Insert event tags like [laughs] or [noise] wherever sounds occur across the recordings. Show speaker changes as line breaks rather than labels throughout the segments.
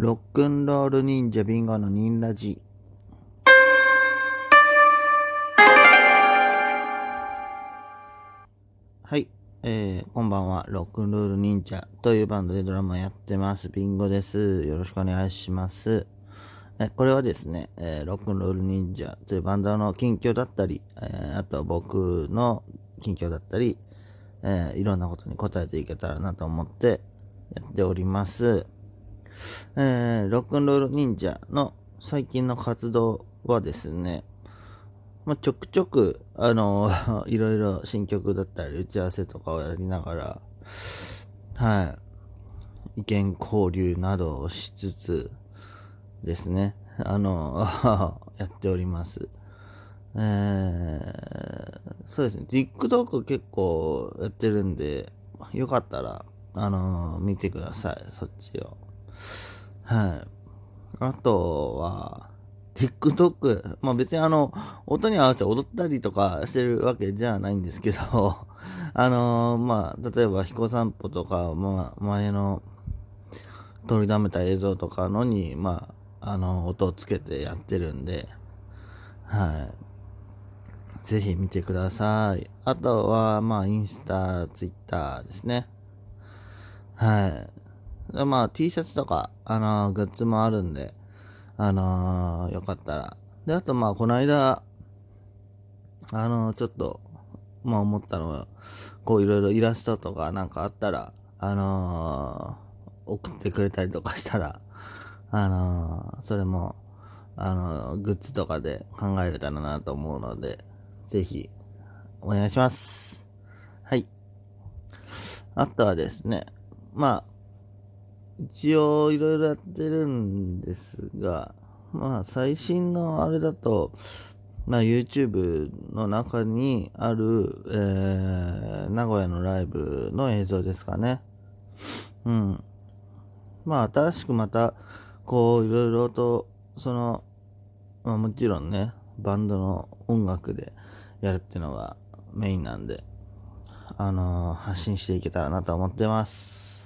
ロックンロール忍者ビンゴの忍ラジ。はい、えー、こんばんは。ロックンロール忍者というバンドでドラマやってます。ビンゴです。よろしくお願いします。えこれはですね、えーロックンロール忍者というバンドの近況だったり、えーあと僕の近況だったり、えーいろんなことに答えていけたらなと思ってやっております。えーロックンロール忍者の最近の活動はですね、まあ、ちょくちょく、あの [laughs] いろいろ新曲だったり打ち合わせとかをやりながら、はい、意見交流などをしつつですね、あの [laughs] やっております。えーそうですね、TikTok 結構やってるんで、よかったら、あの見てください、そっちを。はい。あとは、TikTok、まあ別にあの、音に合わせて踊ったりとかしてるわけじゃないんですけど、[laughs] あのまあ、例えば、彦散歩とか、まあ、前の取りだめた映像とかのに、まあ、あの、音をつけてやってるんで、はい。ぜひ見てください。あとは、まあ、インスタ、ツイッターですね。はい。まあ、T シャツとか、あのーグッズもあるんで、あのーよかったら。で、あと、まあ、この間、あのーちょっと、まあ、思ったのは、こう、いろいろイラストとかなんかあったら、あの送ってくれたりとかしたら、あのそれも、あのグッズとかで考えれたらなと思うので、ぜひ、お願いします。はい。あとはですね、まあ、一応いろいろやってるんですが、まあ最新のあれだと、まあ YouTube の中にある、えー、名古屋のライブの映像ですかね。うん。まあ新しくまた、こういろいろと、その、まあもちろんね、バンドの音楽でやるっていうのがメインなんで、あのー発信していけたらなと思ってます。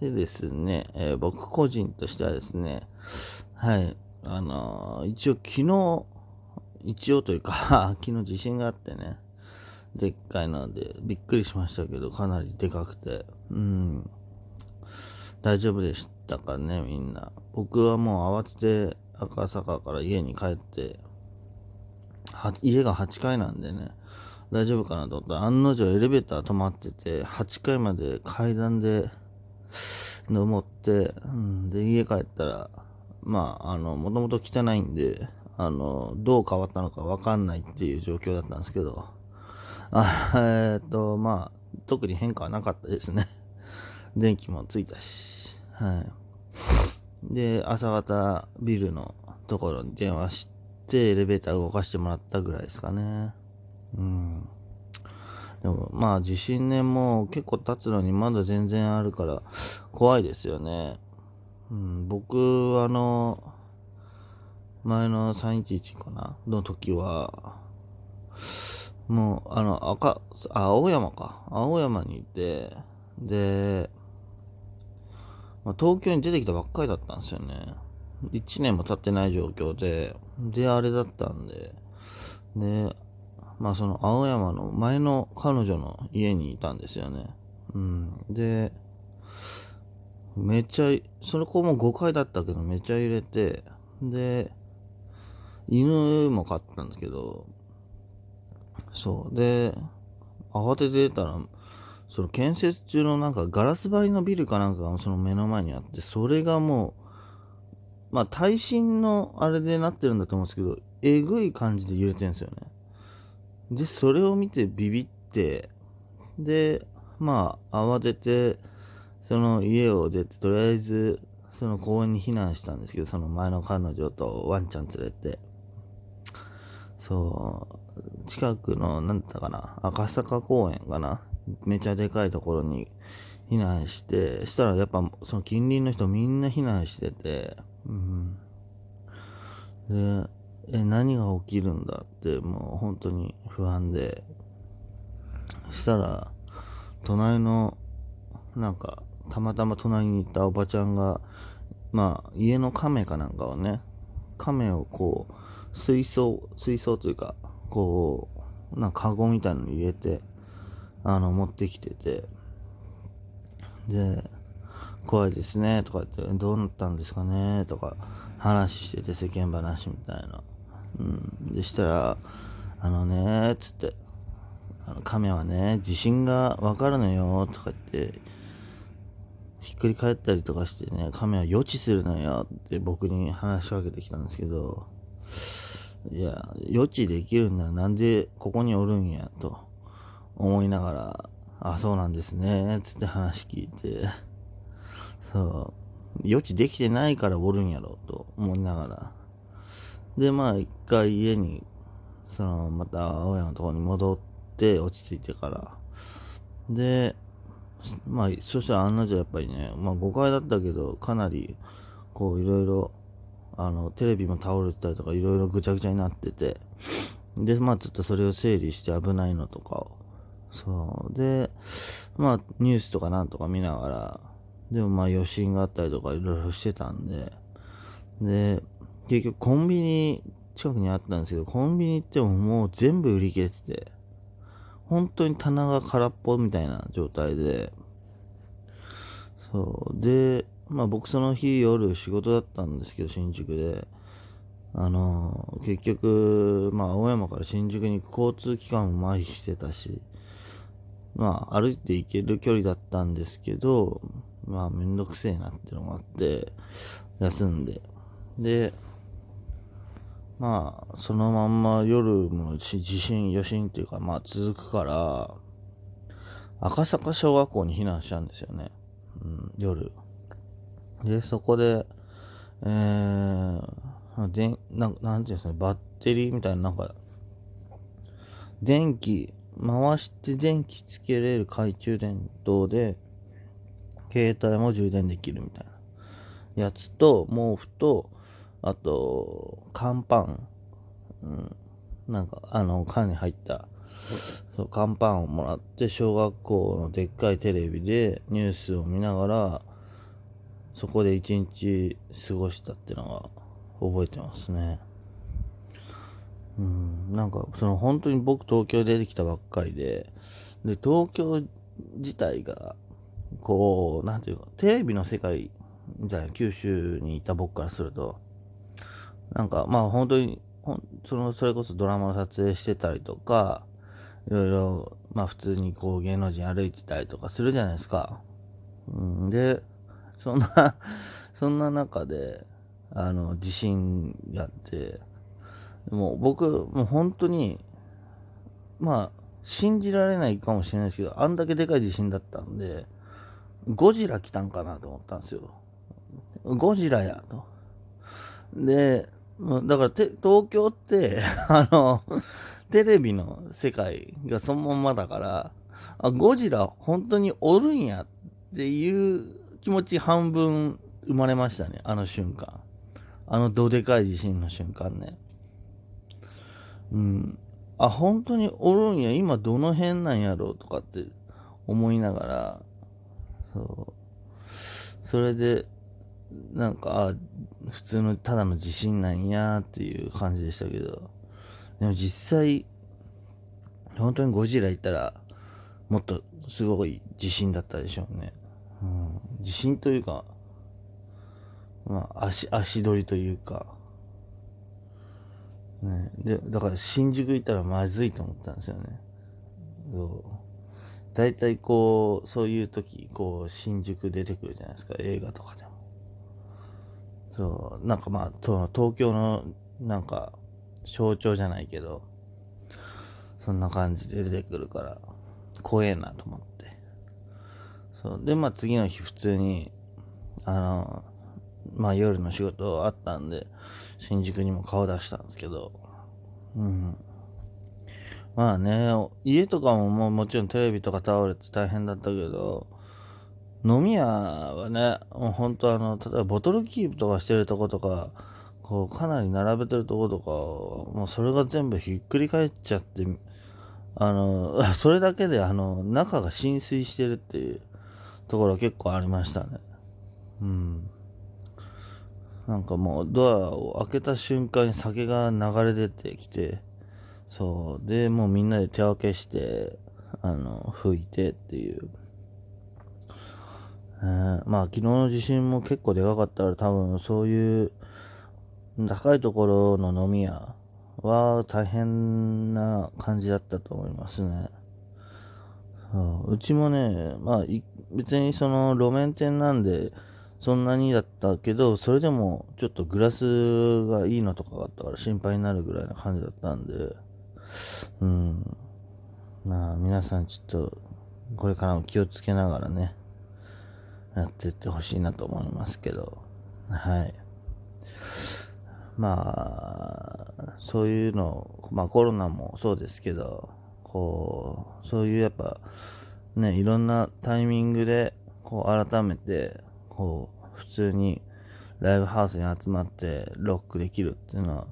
でですね、えー僕個人としてはですね、はい、あのー一応昨日、一応というか、[laughs] 昨日地震があってね、でっかいので、びっくりしましたけど、かなりでかくて、うん、大丈夫でしたかね、みんな。僕はもう慌てて赤坂から家に帰って、家が8階なんでね、大丈夫かなと思ったら、案の定エレベーター止まってて、8階まで階段で登って、で、家帰ったら、まあ、あの、もともと汚いんで、あの、どう変わったのかわかんないっていう状況だったんですけど、あえっと、まあ、特に変化はなかったですね。[laughs] 電気もついたし、はい。で、朝方ビルのところに電話して、エレベーター動かしてもらったぐらいですかね。うん。でも、まあ、地震ね、もう結構経つのにまだ全然あるから、怖いですよね。うん、僕、あの、前の311かな？の時は、もう、あの、赤、青山か。青山にいて、で、まあ、東京に出てきたばっかりだったんですよね。1年も経ってない状況で、で、あれだったんで、で、まあその青山の前の彼女の家にいたんですよね。うん。で、めっちゃ、その子も5階だったけどめっちゃ揺れて、で、犬も飼ったんですけど、そう。で、慌ててたら、その建設中のなんかガラス張りのビルかなんかがその目の前にあって、それがもう、まあ耐震のあれでなってるんだと思うんですけど、えぐい感じで揺れてるんですよね。で、それを見てビビって、で、まあ慌てて、その家を出て、とりあえず、その公園に避難したんですけど、その前の彼女とワンちゃん連れて、そう、近くの、なんだったかな、赤坂公園かな、めちゃでかいところに避難して、したらやっぱその近隣の人みんな避難してて、うん、で、え、何が起きるんだって、もう本当に不安でそ、したら、隣の、なんか、たまたま隣にいたおばちゃんが、まあ、家の亀かなんかをね、亀をこう、水槽、水槽というか、こう、なんかカゴみたいなのに入れて、あの、持ってきてて、で、怖いですね、とか言って、どうなったんですかね、とか話してて、世間話みたいな。うん。でしたら、あのね、つって、あの亀はね、地震がわかるのよ、とか言って、ひっくり返ったりとかしてね、亀は予知するのよって僕に話しかけてきたんですけど、いや、予知できるんならなんでここにおるんや、と思いながら、あ、そうなんですね、つって話聞いて、そう、予知できてないからおるんやろ、と思いながら。で、まあ一回家に、その、また青山のところに戻って落ち着いてから。で、まあ、そしたら案の定やっぱりね、まあ誤解だったけど、かなり、こういろいろ、あの、テレビも倒れてたりとかいろいろぐちゃぐちゃになってて、で、まあちょっとそれを整理して危ないのとかを。そう。で、まあニュースとかなんとか見ながら、でもまあ余震があったりとかいろいろしてたんで、で、結局コンビニ近くにあったんですけど、コンビニ行ってももう全部売り切れてて、本当に棚が空っぽみたいな状態で、そう。で、まあ僕その日夜仕事だったんですけど、新宿で。あの、結局、まあ青山から新宿に行く交通機関も麻痺してたし、まあ歩いて行ける距離だったんですけど、まあめんどくせえなってのがあって、休んで。で、まあ、そのまんま夜も地震、余震っていうか、まあ続くから、赤坂小学校に避難したんですよね。うん、夜。で、そこで、えー、でななんていうんですかね、バッテリーみたいな、なんか、電気、回して電気つけれる懐中電灯で、携帯も充電できるみたいなやつと、毛布と、あと、乾パン、うん、なんか、あの、缶に入った、そう乾パンをもらって、小学校のでっかいテレビでニュースを見ながら、そこで一日過ごしたっていうのが覚えてますね。うん、なんか、その本当に僕東京出てきたばっかりで、で、東京自体が、こう、なんていうか、テレビの世界みたいな九州にいた僕からすると、なんか、まあ本当に、その、それこそドラマの撮影してたりとか、いろいろ、まあ普通にこう芸能人歩いてたりとかするじゃないですか。うん、で、そんな [laughs] そんな中で、あの、地震やって、もう僕、もう本当に、まあ、信じられないかもしれないですけど、あんだけでかい地震だったんで、ゴジラ来たんかなと思ったんですよ。ゴジラやと。で、だからて、東京って、[laughs] あの、テレビの世界がそのまんまだから、あ、ゴジラ本当におるんやっていう気持ち半分生まれましたね、あの瞬間。あのどでかい地震の瞬間ね。うん。あ、本当におるんや、今どの辺なんやろうとかって思いながら、そう。それで、なんか、普通のただの地震なんやっていう感じでしたけど、でも実際、本当にゴジラいたら、もっとすごい地震だったでしょうね。うん、地震というか、まあ、足、足取りというか、ね、で、だから新宿行ったらまずいと思ったんですよね。そう大体こう、そういう時、こう、新宿出てくるじゃないですか、映画とかで。そう、なんかまあ、東京の、なんか、象徴じゃないけど、そんな感じで出てくるから、怖えなと思って。そう。で、まあ次の日普通に、あの、まあ夜の仕事あったんで、新宿にも顔出したんですけど、うん。まあね、家とかももうもちろんテレビとか倒れて大変だったけど、飲み屋はね、本当あの、例えばボトルキープとかしてるとことか、こう、かなり並べてるとことか、もうそれが全部ひっくり返っちゃって、あの、[laughs] それだけであの、中が浸水してるっていう、ところ結構ありましたね。うん。なんかもうドアを開けた瞬間に酒が流れ出てきて、そう。で、もうみんなで手分けして、あの、吹いてっていう。えー、まあ昨日の地震も結構でかかったら多分そういう高いところの飲み屋は大変な感じだったと思いますね。うちもね、まあ、別にその路面店なんで、そんなにだったけど、それでもちょっとグラスがいいのとかがあったから心配になるぐらいな感じだったんで、うん。まあ、皆さんちょっと、これからも気をつけながらね、やってってほしいなと思いますけど、はい。まあ、そういうの、まあコロナもそうですけど、こう、そういうやっぱ、ね、いろんなタイミングで、こう改めて、こう、普通にライブハウスに集まってロックできるっていうのは、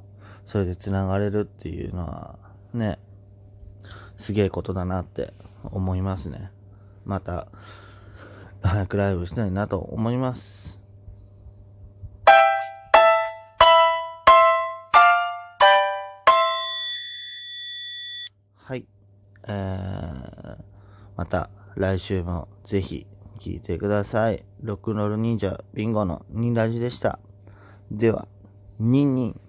それで繋がれるっていうのは、ね、すげえことだなって思いますね。また、早くライブしたいなと思います。はい。えー、また来週もぜひ聞いてください。ロックノール忍者ビンゴのニンラジでした。では、ニンニン。